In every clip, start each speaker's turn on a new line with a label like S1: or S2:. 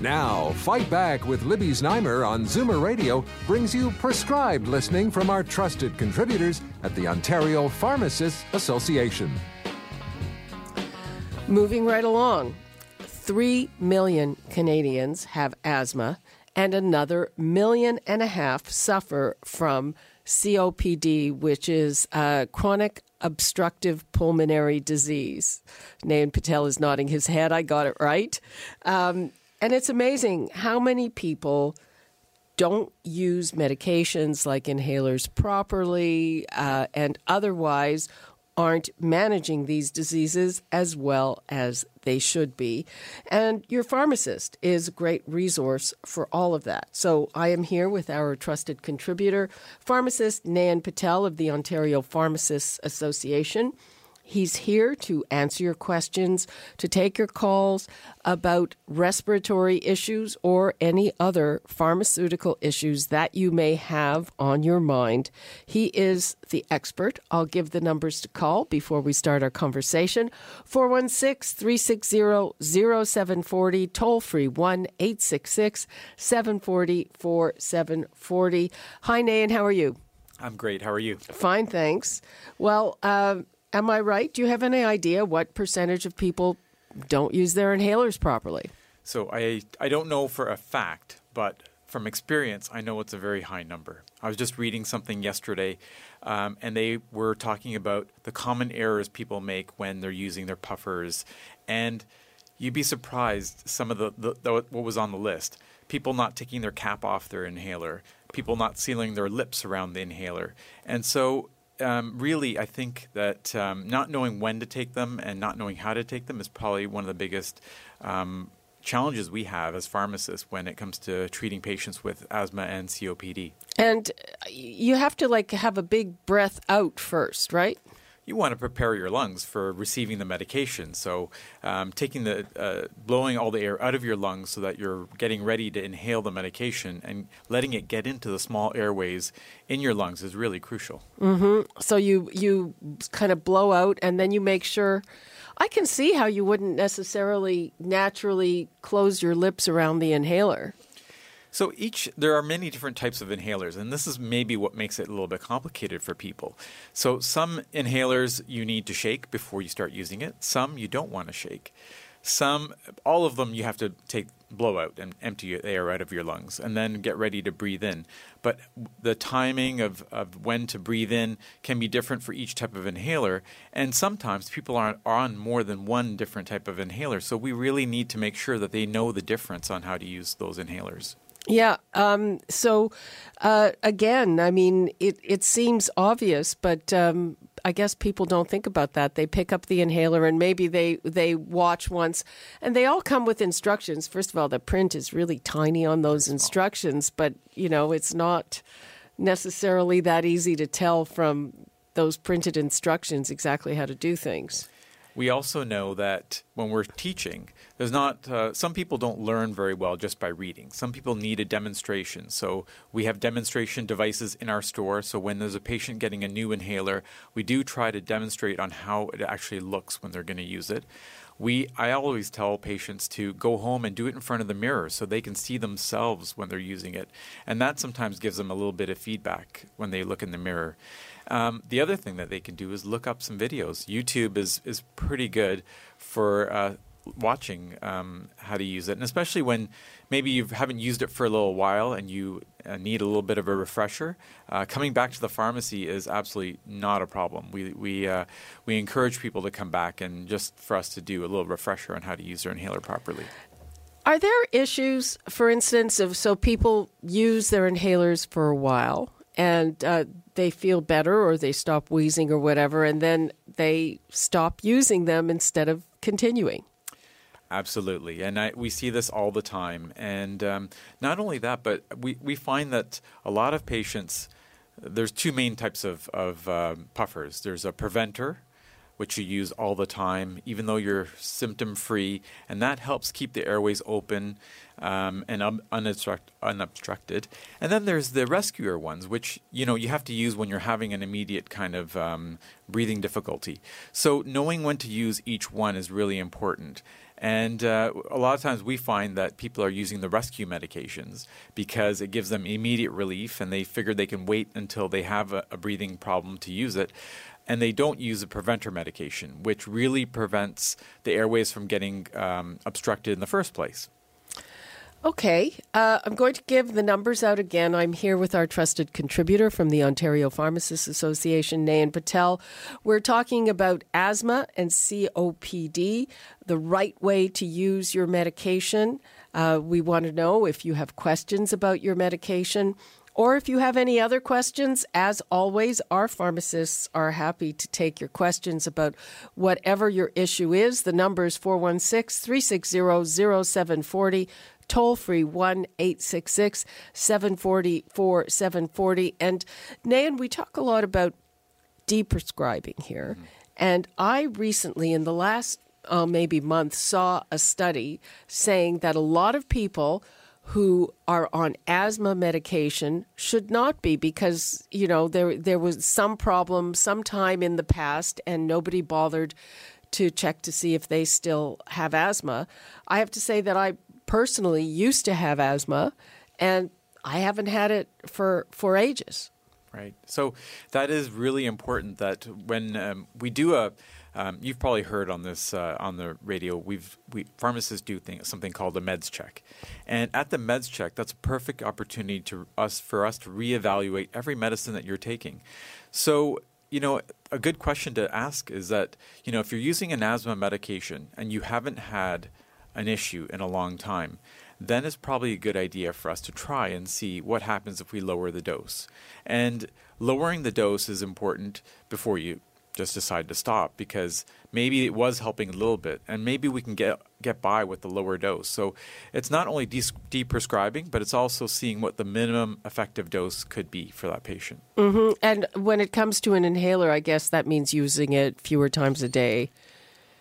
S1: Now, Fight Back with Libby Znaimer on Zoomer Radio brings you prescribed listening from our trusted contributors at the Ontario Pharmacists Association.
S2: Moving right along, 3 million Canadians have asthma, and another million and a half suffer from COPD, which is uh, chronic obstructive pulmonary disease. Nayan Patel is nodding his head. I got it right. Um, and it's amazing how many people don't use medications like inhalers properly uh, and otherwise aren't managing these diseases as well as they should be. And your pharmacist is a great resource for all of that. So I am here with our trusted contributor, pharmacist Nayan Patel of the Ontario Pharmacists Association. He's here to answer your questions, to take your calls about respiratory issues or any other pharmaceutical issues that you may have on your mind. He is the expert. I'll give the numbers to call before we start our conversation 416 360 0740, toll free 1 866 740 4740. Hi, Nayan, how are you?
S3: I'm great. How are you?
S2: Fine, thanks. Well, uh, Am I right? Do you have any idea what percentage of people don't use their inhalers properly?
S3: So I I don't know for a fact, but from experience, I know it's a very high number. I was just reading something yesterday, um, and they were talking about the common errors people make when they're using their puffers, and you'd be surprised some of the, the, the what was on the list. People not taking their cap off their inhaler, people not sealing their lips around the inhaler, and so um, really, I think that um, not knowing when to take them and not knowing how to take them is probably one of the biggest um, challenges we have as pharmacists when it comes to treating patients with asthma and COPD.
S2: And you have to like have a big breath out first, right?
S3: You want to prepare your lungs for receiving the medication. So, um, taking the uh, blowing all the air out of your lungs so that you're getting ready to inhale the medication and letting it get into the small airways in your lungs is really crucial.
S2: Mm-hmm. So you you kind of blow out, and then you make sure. I can see how you wouldn't necessarily naturally close your lips around the inhaler.
S3: So each there are many different types of inhalers, and this is maybe what makes it a little bit complicated for people. So some inhalers you need to shake before you start using it. Some you don't want to shake. Some, all of them, you have to take blow out and empty the air out of your lungs, and then get ready to breathe in. But the timing of, of when to breathe in can be different for each type of inhaler, and sometimes people are on more than one different type of inhaler. So we really need to make sure that they know the difference on how to use those inhalers.
S2: Yeah. Um, so, uh, again, I mean, it, it seems obvious, but um, I guess people don't think about that. They pick up the inhaler and maybe they, they watch once, and they all come with instructions. First of all, the print is really tiny on those instructions, but, you know, it's not necessarily that easy to tell from those printed instructions exactly how to do things.
S3: We also know that when we're teaching, there's not uh, some people don't learn very well just by reading. Some people need a demonstration. So we have demonstration devices in our store. So when there's a patient getting a new inhaler, we do try to demonstrate on how it actually looks when they're going to use it. We I always tell patients to go home and do it in front of the mirror so they can see themselves when they're using it. And that sometimes gives them a little bit of feedback when they look in the mirror. Um, the other thing that they can do is look up some videos. YouTube is is pretty good for uh, watching um, how to use it, and especially when maybe you haven't used it for a little while and you uh, need a little bit of a refresher. Uh, coming back to the pharmacy is absolutely not a problem. We we uh, we encourage people to come back and just for us to do a little refresher on how to use their inhaler properly.
S2: Are there issues, for instance, of so people use their inhalers for a while and uh, they feel better or they stop wheezing or whatever, and then they stop using them instead of continuing.
S3: Absolutely, and I, we see this all the time. And um, not only that, but we, we find that a lot of patients, there's two main types of, of um, puffers. There's a preventer, which you use all the time, even though you're symptom free, and that helps keep the airways open um, and un- unobstruct- unobstructed. And then there's the rescuer ones, which you know you have to use when you're having an immediate kind of um, breathing difficulty. So knowing when to use each one is really important. And uh, a lot of times we find that people are using the rescue medications because it gives them immediate relief and they figure they can wait until they have a, a breathing problem to use it. And they don't use a preventer medication, which really prevents the airways from getting um, obstructed in the first place.
S2: Okay, uh, I'm going to give the numbers out again. I'm here with our trusted contributor from the Ontario Pharmacists Association, Nayan Patel. We're talking about asthma and COPD, the right way to use your medication. Uh, we want to know if you have questions about your medication. Or if you have any other questions, as always, our pharmacists are happy to take your questions about whatever your issue is. The number is 416 360 0740 toll free 1 866 740 4740. And Nayan, we talk a lot about deprescribing here. And I recently, in the last uh, maybe month, saw a study saying that a lot of people who are on asthma medication should not be because you know there there was some problem sometime in the past and nobody bothered to check to see if they still have asthma. I have to say that I personally used to have asthma, and I haven't had it for for ages.
S3: Right. So that is really important. That when um, we do a um, you've probably heard on this uh, on the radio. We've we pharmacists do things, something called a meds check, and at the meds check, that's a perfect opportunity to us for us to reevaluate every medicine that you're taking. So you know, a good question to ask is that you know if you're using an asthma medication and you haven't had an issue in a long time, then it's probably a good idea for us to try and see what happens if we lower the dose. And lowering the dose is important before you just decide to stop because maybe it was helping a little bit and maybe we can get get by with the lower dose. So it's not only de- deprescribing, but it's also seeing what the minimum effective dose could be for that patient.
S2: Mm-hmm. And when it comes to an inhaler, I guess that means using it fewer times a day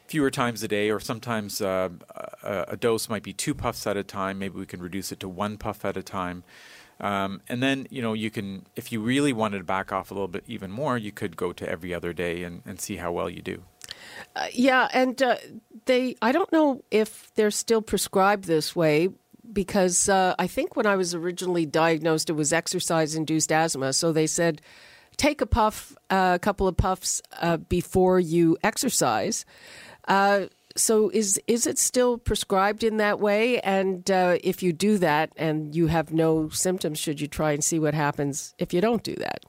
S3: fewer times a day, or sometimes uh, a, a, dose might be two puffs at a time. Maybe we can reduce it to one puff at a time. Um, and then, you know, you can, if you really wanted to back off a little bit even more, you could go to every other day and, and see how well you do.
S2: Uh, yeah, and uh, they, I don't know if they're still prescribed this way because uh, I think when I was originally diagnosed, it was exercise induced asthma. So they said, take a puff, uh, a couple of puffs uh, before you exercise. Uh, so is is it still prescribed in that way? And uh, if you do that and you have no symptoms, should you try and see what happens if you don't do that?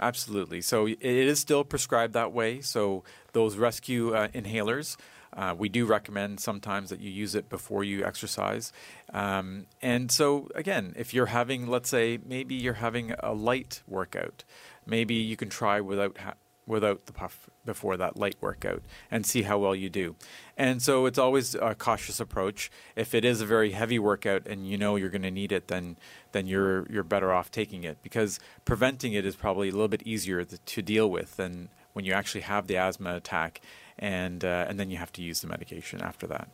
S3: Absolutely. So it is still prescribed that way. So those rescue uh, inhalers. Uh, we do recommend sometimes that you use it before you exercise. Um, and so, again, if you're having, let's say, maybe you're having a light workout, maybe you can try without ha- without the puff before that light workout and see how well you do. And so it's always a cautious approach. If it is a very heavy workout and you know you're going to need it, then then you're you're better off taking it because preventing it is probably a little bit easier to, deal with than when you actually have the asthma attack and uh, and then you have to use the medication after that.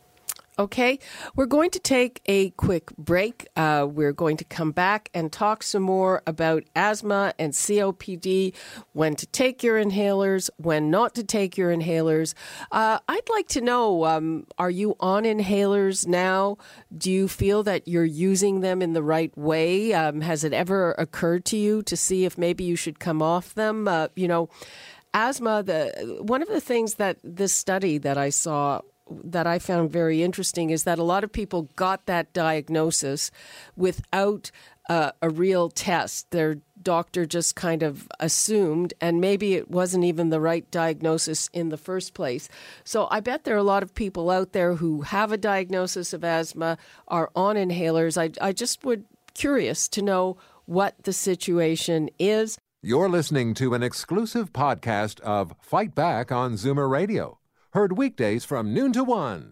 S2: Okay, we're going to take a quick break. Uh, we're going to come back and talk some more about asthma and COPD, when to take your inhalers, when not to take your inhalers. Uh, I'd like to know um, are you on inhalers now? Do you feel that you're using them in the right way? Um, has it ever occurred to you to see if maybe you should come off them? Uh, you know, asthma, the one of the things that this study that I saw that I found very interesting is that a lot of people got that diagnosis without uh, a real test. Their doctor just kind of assumed, and maybe it wasn't even the right diagnosis in the first place. So I bet there are a lot of people out there who have a diagnosis of asthma, are on inhalers. I, I just would curious to know what the situation is.
S1: You're listening to an exclusive podcast of Fight Back on Zoomer Radio. Heard weekdays from noon to one.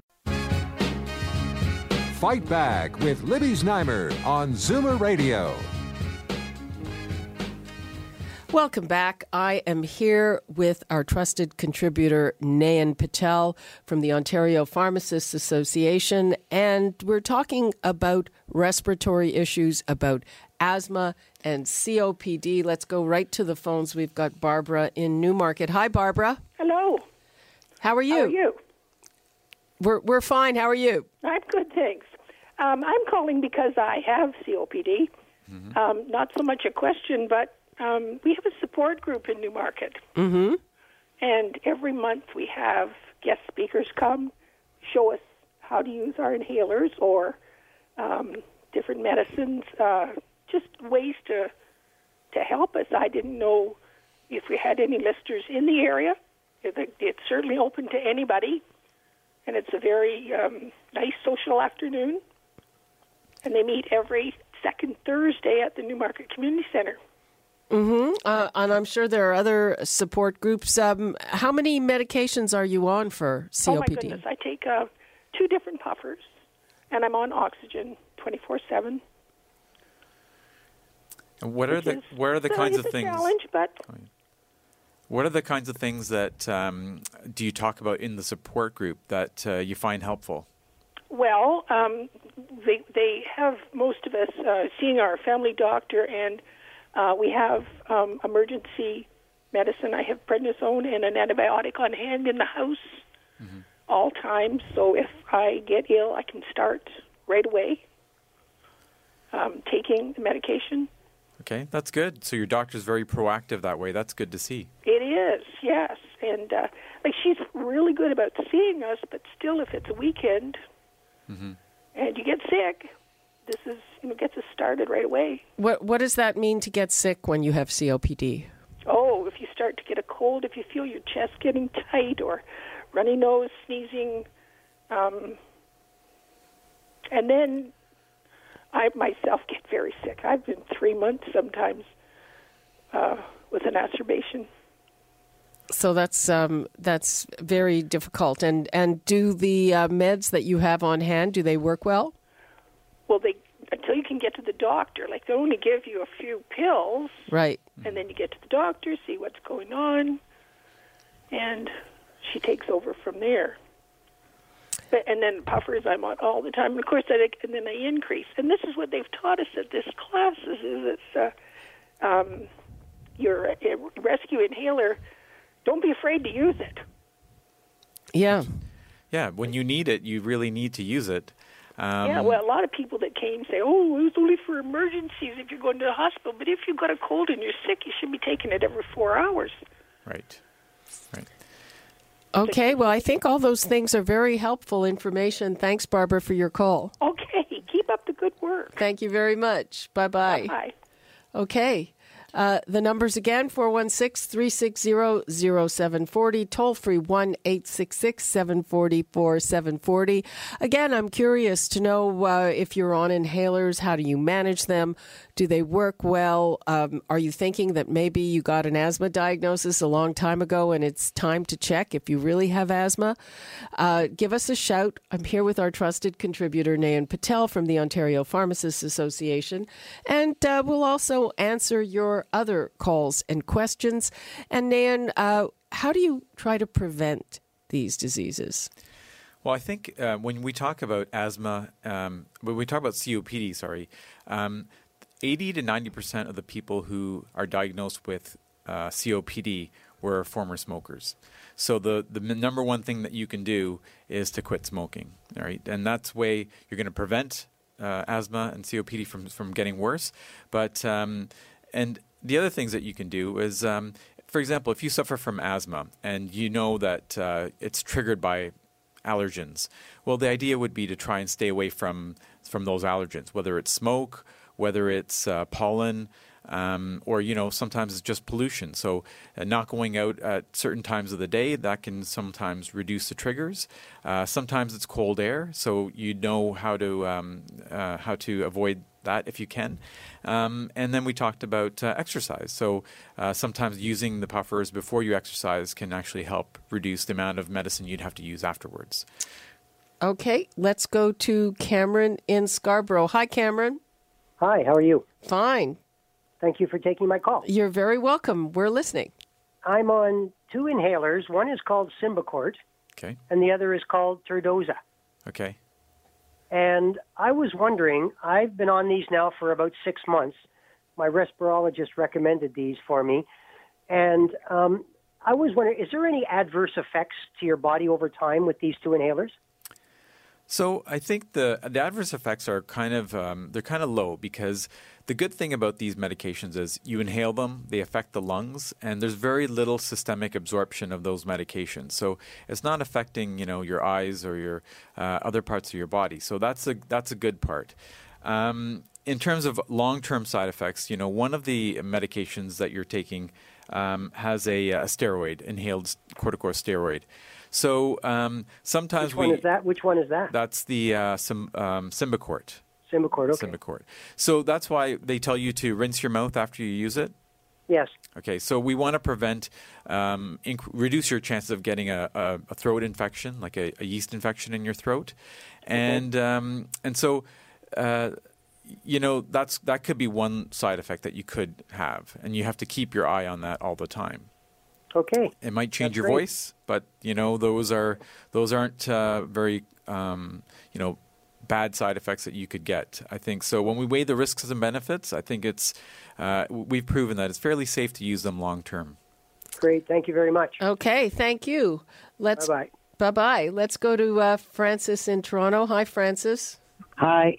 S1: Fight Back with Libby Znaimer on Zoomer Radio.
S2: Welcome back. I am here with our trusted contributor, Nayan Patel from the Ontario Pharmacists Association, and we're talking about respiratory issues, about asthma and COPD. Let's go right to the phones. We've got Barbara in Newmarket. Hi, Barbara.
S4: Hello.
S2: How are you?
S4: How are you?
S2: We're, we're fine. How are you?
S4: I'm good, thanks. Um, I'm calling because I have COPD. Mm-hmm. Um, not so much a question, but um, we have a support group in Newmarket.
S2: Mm-hmm.
S4: And every month we have guest speakers come, show us how to use our inhalers or um, different medicines, uh, just ways to to help us. I didn't know if we had any listeners in the area. It's certainly open to anybody, and it's a very um, nice social afternoon. And they meet every second Thursday at the Newmarket Community Center.
S2: Mm-hmm. Uh, and I'm sure there are other support groups. Um, how many medications are you on for COPD? Oh
S4: my goodness, I take uh, two different puffers, and I'm on oxygen 24 seven.
S3: And what are the what are the
S4: so
S3: kinds
S4: of
S3: things?
S4: Challenge, but
S3: what are the kinds of things that um, do you talk about in the support group that uh, you find helpful?
S4: Well, um, they they have most of us uh, seeing our family doctor and uh, we have um, emergency medicine. I have prednisone and an antibiotic on hand in the house mm-hmm. all times. So if I get ill, I can start right away um, taking the medication.
S3: Okay, that's good. So your doctor's very proactive that way. That's good to see.
S4: It is, yes. And uh, like she's really good about seeing us, but still, if it's a weekend mm-hmm. and you get sick, this is you know gets us started right away.
S2: What what does that mean to get sick when you have COPD?
S4: Oh, if you start to get a cold, if you feel your chest getting tight or runny nose, sneezing, um, and then I myself get very sick. I've been three months sometimes uh, with an exacerbation.
S2: So that's um, that's very difficult. And and do the uh, meds that you have on hand do they work well?
S4: well, they until you can get to the doctor, like they only give you a few pills,
S2: right?
S4: And then you get to the doctor, see what's going on, and she takes over from there. But, and then puffers I'm on all the time, and of course, I, and then they increase. And this is what they've taught us at this class: is, is it's uh, um, your uh, rescue inhaler. Don't be afraid to use it.
S2: Yeah.
S3: Yeah, when you need it, you really need to use it.
S4: Um, yeah, well, a lot of people that came say, "Oh, it was only for emergencies if you're going to the hospital." But if you've got a cold and you're sick, you should be taking it every four hours.
S3: Right. Right.
S2: Okay, well, I think all those things are very helpful information. Thanks, Barbara, for your call.
S4: Okay, keep up the good work.
S2: Thank you very much. Bye bye.
S4: Bye.
S2: Okay. Uh, the numbers again 416 360 0740, toll free 1 866 744 740. Again, I'm curious to know uh, if you're on inhalers, how do you manage them? Do they work well? Um, are you thinking that maybe you got an asthma diagnosis a long time ago and it's time to check if you really have asthma? Uh, give us a shout. I'm here with our trusted contributor, Nayan Patel from the Ontario Pharmacists Association, and uh, we'll also answer your other calls and questions. And Nayan, uh, how do you try to prevent these diseases?
S3: Well, I think uh, when we talk about asthma, um, when we talk about COPD, sorry, um, 80 to 90 percent of the people who are diagnosed with uh, COPD were former smokers. So the the number one thing that you can do is to quit smoking. All right, and that's way you're going to prevent uh, asthma and COPD from from getting worse. But um, and the other things that you can do is, um, for example, if you suffer from asthma and you know that uh, it's triggered by allergens, well, the idea would be to try and stay away from from those allergens, whether it's smoke whether it's uh, pollen. Um, or you know sometimes it's just pollution. So uh, not going out at certain times of the day that can sometimes reduce the triggers. Uh, sometimes it's cold air, so you know how to um, uh, how to avoid that if you can. Um, and then we talked about uh, exercise. So uh, sometimes using the puffers before you exercise can actually help reduce the amount of medicine you'd have to use afterwards.
S2: Okay, let's go to Cameron in Scarborough. Hi, Cameron.
S5: Hi, how are you?
S2: Fine.
S5: Thank you for taking my call.
S2: You're very welcome. We're listening.
S5: I'm on two inhalers. One is called Symbicort,
S3: Okay.
S5: and the other is called Tudorza.
S3: Okay.
S5: And I was wondering, I've been on these now for about six months. My respirologist recommended these for me. And um, I was wondering, is there any adverse effects to your body over time with these two inhalers?
S3: So I think the the adverse effects are kind of um, they're kind of low because the good thing about these medications is you inhale them, they affect the lungs, and there's very little systemic absorption of those medications. So it's not affecting you know your eyes or your uh, other parts of your body. So that's a that's a good part. Um, in terms of long-term side effects, you know, one of the medications that you're taking um, has a, a steroid, inhaled corticosteroid. So um, sometimes
S5: Which one
S3: we
S5: is that? Which one is that?
S3: that's the uh, Sim, um, Symbicort.
S5: Symbicort, okay.
S3: Symbicort. So that's why they tell you to rinse your mouth after you use it.
S5: Yes.
S3: Okay, so we want to prevent, um, inc- reduce your chances of getting a, a, a throat infection, like a, a yeast infection in your throat, and um, and so, uh, you know, that's that could be one side effect that you could have, and you have to keep your eye on that all the time.
S5: Okay.
S3: It might change
S5: That's
S3: your
S5: great.
S3: voice, but you know those are those aren't uh, very um, you know bad side effects that you could get. I think so. When we weigh the risks and benefits, I think it's uh, we've proven that it's fairly safe to use them long term.
S5: Great. Thank you very much.
S2: Okay, thank you. Let's
S5: Bye-bye.
S2: Bye bye. Let's go to uh, Francis in Toronto. Hi, Francis.
S6: Hi.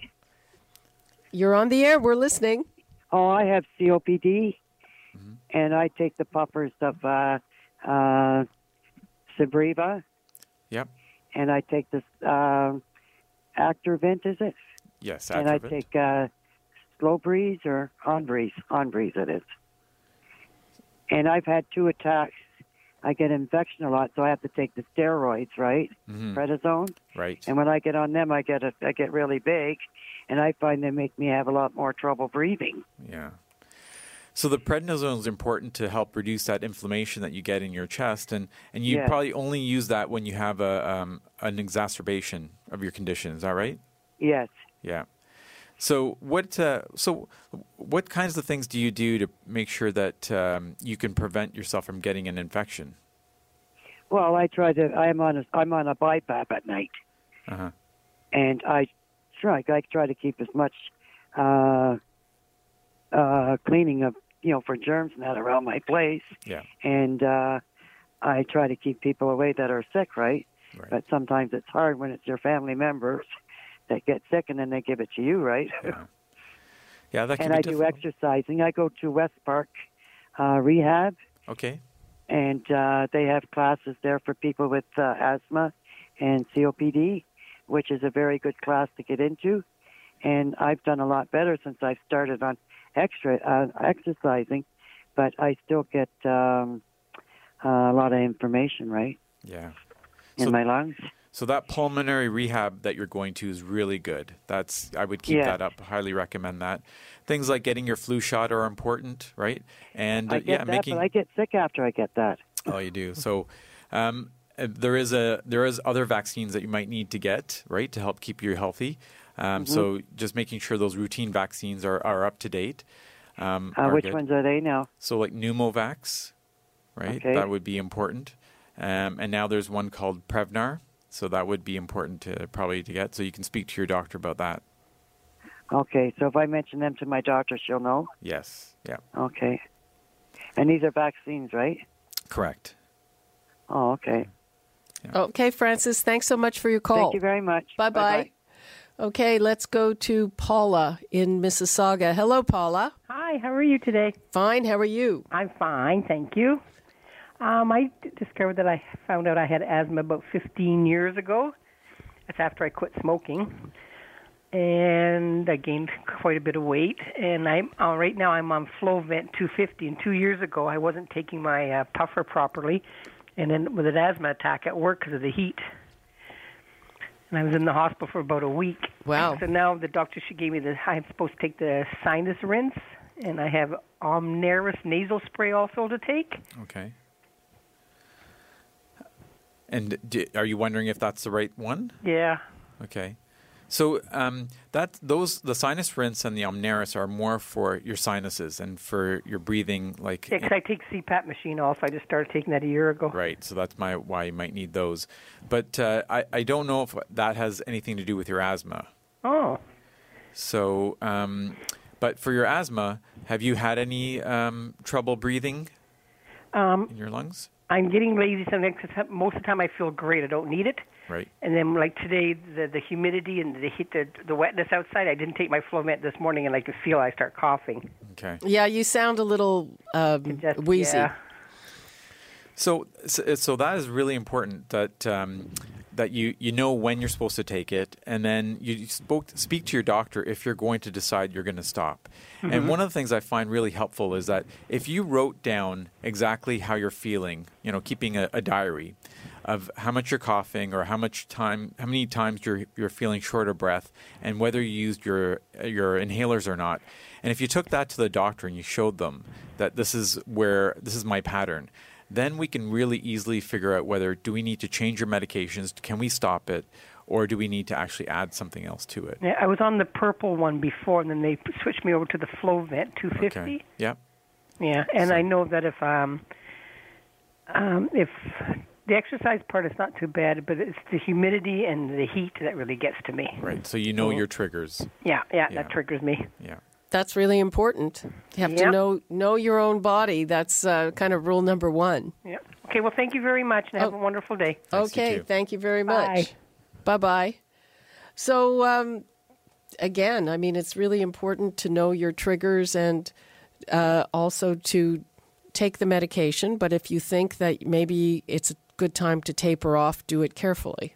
S2: You're on the air. We're listening.
S6: Oh, I have COPD. And I take the puffers of uh, uh, Spiriva,
S3: Yep.
S6: and I take this uh, Activent, is it?
S3: Yes.
S6: And I take uh, Slow Breeze or On Breeze. On Breeze, it is. And I've had two attacks. I get infection a lot, so I have to take the steroids, right?
S3: Mhm.
S6: Prednisone.
S3: Right.
S6: And when I get on them, I get a, I get really big, and I find they make me have a lot more trouble breathing.
S3: Yeah. So the prednisone is important to help reduce that inflammation that you get in your chest, and, and you
S6: Yeah.
S3: probably only use that when you have a um, an exacerbation of your condition. Is that right?
S6: Yes.
S3: Yeah. So what uh, so what kinds of things do you do to make sure that um, you can prevent yourself from getting an infection?
S6: Well, I try to. I'm on a. I'm on a BiPAP at night,
S3: Uh-huh.
S6: and I try. I try to keep as much uh, uh, cleaning of you know for germs and that around my place,
S3: Yeah.
S6: and uh, I try to keep people away that are sick, right?
S3: Right.
S6: But sometimes it's hard when it's your family members that get sick, and then they give it to you, right?
S3: Yeah. Yeah, that can
S6: and
S3: be
S6: I do
S3: difficult.
S6: exercising. I go to West Park uh, Rehab.
S3: Okay.
S6: and uh, they have classes there for people with uh, asthma and COPD, which is a very good class to get into. And I've done a lot better since I've started on extra uh, exercising, but I still get um, a lot of information right
S3: Yeah.
S6: in
S3: So-
S6: my lungs.
S3: So that pulmonary rehab that you're going to is really good. That's I would keep that up. Highly recommend that. Things like getting your flu shot are important, right? And
S6: I
S3: uh,
S6: get
S3: yeah,
S6: that,
S3: making
S6: but I get sick after I get that.
S3: Oh, you do. So um, uh, there is a there is other vaccines that you might need to get, right, to help keep you healthy. Um, So
S6: Mm-hmm.
S3: just making sure those routine vaccines are, are up to date. Um,
S6: Uh,
S3: are
S6: which
S3: good.
S6: ones are they now?
S3: So like Pneumovax, right?
S6: Okay.
S3: That would be important. Um, and now there's one called Prevnar, so that would be important to probably to get. So you can speak to your doctor about that.
S6: Okay, so if I mention them to my doctor, she'll know.
S3: Yes. Yeah.
S6: Okay, and these are vaccines, right?
S3: Correct.
S6: Oh, okay.
S2: Okay, Francis, thanks so much for your call.
S6: Thank you very much.
S2: Bye bye. Okay, let's go to Paula in Mississauga. Hello, Paula.
S7: Hi, how are you today?
S2: Fine, how are you?
S7: I'm fine, thank you. Um, I discovered that I found out I had asthma about 15 years ago. That's after I quit smoking, and I gained quite a bit of weight. And I'm uh, right now I'm on Flovent 250. And two years ago I wasn't taking my uh, puffer properly, and then with an asthma attack at work because of the heat. And I was in the hospital for about a week.
S2: Wow.
S7: So now the doctor she gave me the I'm supposed to take the sinus rinse, and I have Omnaris nasal spray also to take.
S3: Okay. And do, are you wondering if that's the right one?
S7: Yeah.
S3: Okay. So um, that those the sinus rinse and the Omnaris are more for your sinuses and for your breathing, like
S7: Yeah, 'cause I take CPAP machine off. I just started taking that a year ago.
S3: right. So that's my why you might need those. But uh, I I don't know if that has anything to do with your asthma.
S7: Oh,
S3: So, um, but for your asthma, have you had any um, trouble breathing
S7: um,
S3: in your lungs?
S7: I'm getting lazy sometimes 'cause most of the time I feel great. I don't need it.
S3: Right.
S7: And then, like today, the the humidity and the heat, the, the wetness outside. I didn't take my Flovent this morning, and I could feel I start coughing.
S3: Okay.
S2: Yeah, you sound a little um,
S7: Just-
S2: wheezy.
S7: Yeah.
S3: So, so, so that is really important that um, that you you know when you're supposed to take it, and then you spoke, speak to your doctor if you're going to decide you're going to stop. And mm-hmm. one of the things I find really helpful is that if you wrote down exactly how you're feeling, you know, keeping a, a diary of how much you're coughing or how much time, how many times you're you're feeling short of breath, and whether you used your your inhalers or not. And if you took that to the doctor and you showed them that this is where this is my pattern, then we can really easily figure out whether do we need to change your medications, can we stop it, or do we need to actually add something else to it?
S7: Yeah, I was on the purple one before, and then they switched me over to the Flovent 250.
S3: Okay. Yeah.
S7: Yeah, and
S3: So-
S7: I know that if um, um, if the exercise part is not too bad, but it's the humidity and the heat that really gets to me.
S3: Right. So you know your triggers.
S7: Yeah, yeah,
S3: Yeah.
S7: that triggers me.
S3: Yeah.
S2: That's really important. You have to know know your own body. That's uh, kind of rule number one.
S7: Yeah. Okay. Well, thank you very much, and have
S2: Oh.
S7: a wonderful day.
S3: Thanks, you
S2: okay,
S3: too.
S2: thank you very much. Bye bye. So um, again, I mean, it's really important to know your triggers and uh, also to take the medication. But if you think that maybe it's a good time to taper off, do it carefully.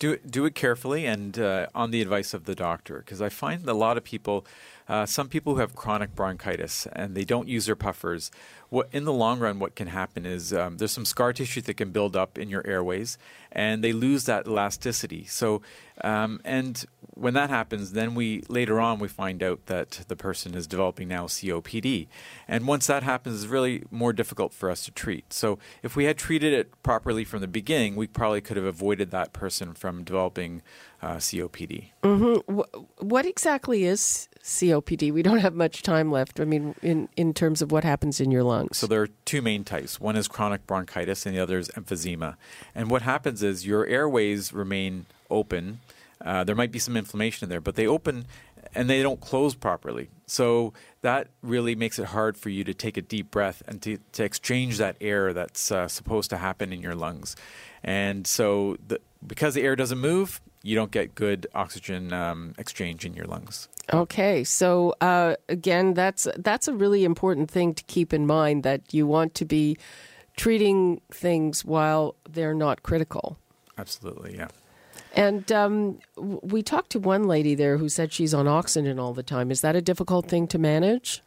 S3: Do it, do it carefully and uh, on the advice of the doctor, because I find a lot of people, uh, some people who have chronic bronchitis and they don't use their puffers. What in the long run, what can happen is um, there's some scar tissue that can build up in your airways, and they lose that elasticity. So, um, and when that happens, then we later on we find out that the person is developing now COPD, and once that happens, it's really more difficult for us to treat. So, if we had treated it properly from the beginning, we probably could have avoided that person from developing uh, COPD.
S2: Wh- What exactly is COPD? We don't have much time left. I mean, in, in terms of what happens in your lungs.
S3: So there are two main types. One is chronic bronchitis, and the other is emphysema. And what happens is your airways remain open. Uh, there might be some inflammation in there, but they open and they don't close properly. So that really makes it hard for you to take a deep breath and to, to exchange that air that's uh, supposed to happen in your lungs. And so the, because the air doesn't move, you don't get good oxygen um, exchange in your lungs.
S2: Okay, so uh, again, that's that's a really important thing to keep in mind that you want to be treating things while they're not critical.
S3: Absolutely, yeah.
S2: And um, we talked to one lady there who said she's on oxygen all the time. Is that a difficult thing to manage?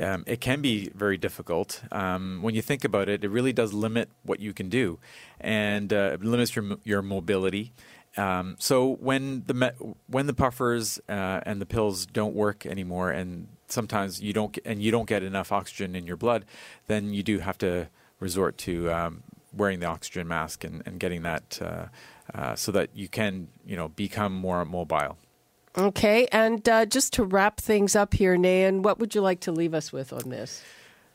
S3: um, it can be very difficult. Um, when you think about it, it really does limit what you can do, and uh, it limits your your mobility. Um, so when the me- when the puffers uh, and the pills don't work anymore, and sometimes you don't get, and you don't get enough oxygen in your blood, then you do have to resort to um, wearing the oxygen mask and, and getting that uh, uh, so that you can you know become more mobile.
S2: Okay, and uh, just to wrap things up here, Nayan, what would you like to leave us with on this?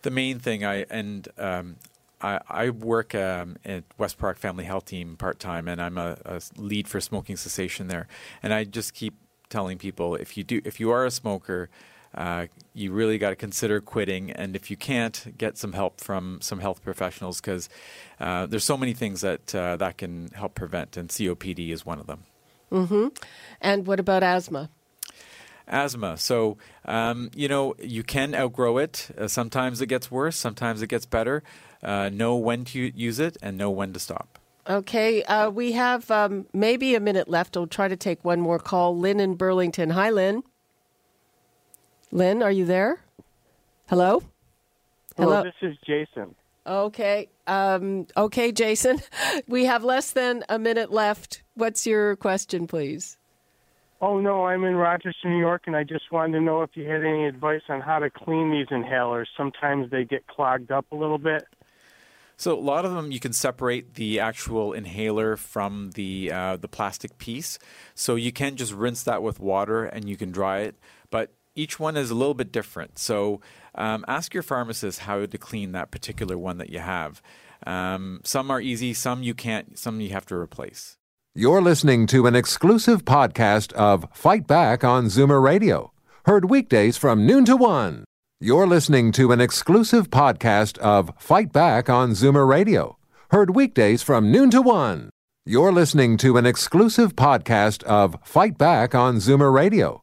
S3: the main thing I and um, I, I work um, at West Park Family Health Team part time, and I'm a, a lead for smoking cessation there. And I just keep telling people if you do if you are a smoker, uh, you really got to consider quitting. And if you can't, get some help from some health professionals because uh, there's so many things that uh, that can help prevent, and COPD is one of them. Mm-hmm.
S2: And what about asthma?
S3: asthma. So, um, you know, you can outgrow it. Uh, sometimes it gets worse, sometimes it gets better. Uh, know when to use it and know when to stop.
S2: Okay, uh, we have um, maybe a minute left. I'll try to take one more call. Lynn in Burlington. Hi, Lynn. Lynn, are you there? Hello?
S8: Hello, this is Jason.
S2: Okay. Um, okay, Jason. We have less than a minute left. What's your question, please?
S8: Oh no, I'm in Rochester, New York, and I just wanted to know if you had any advice on how to clean these inhalers. Sometimes they get clogged up a little bit.
S3: So a lot of them you can separate the actual inhaler from the uh, the plastic piece. So you can just rinse that with water and you can dry it. But each one is a little bit different. So um, ask your pharmacist how to clean that particular one that you have. Um, some are easy, some you can't, some you have to replace.
S1: You're listening to an exclusive podcast of Fight Back on Zoomer Radio, heard weekdays from noon to one. You're listening to an exclusive podcast of Fight Back on Zoomer Radio, heard weekdays from noon to one. You're listening to an exclusive podcast of Fight Back on Zoomer Radio,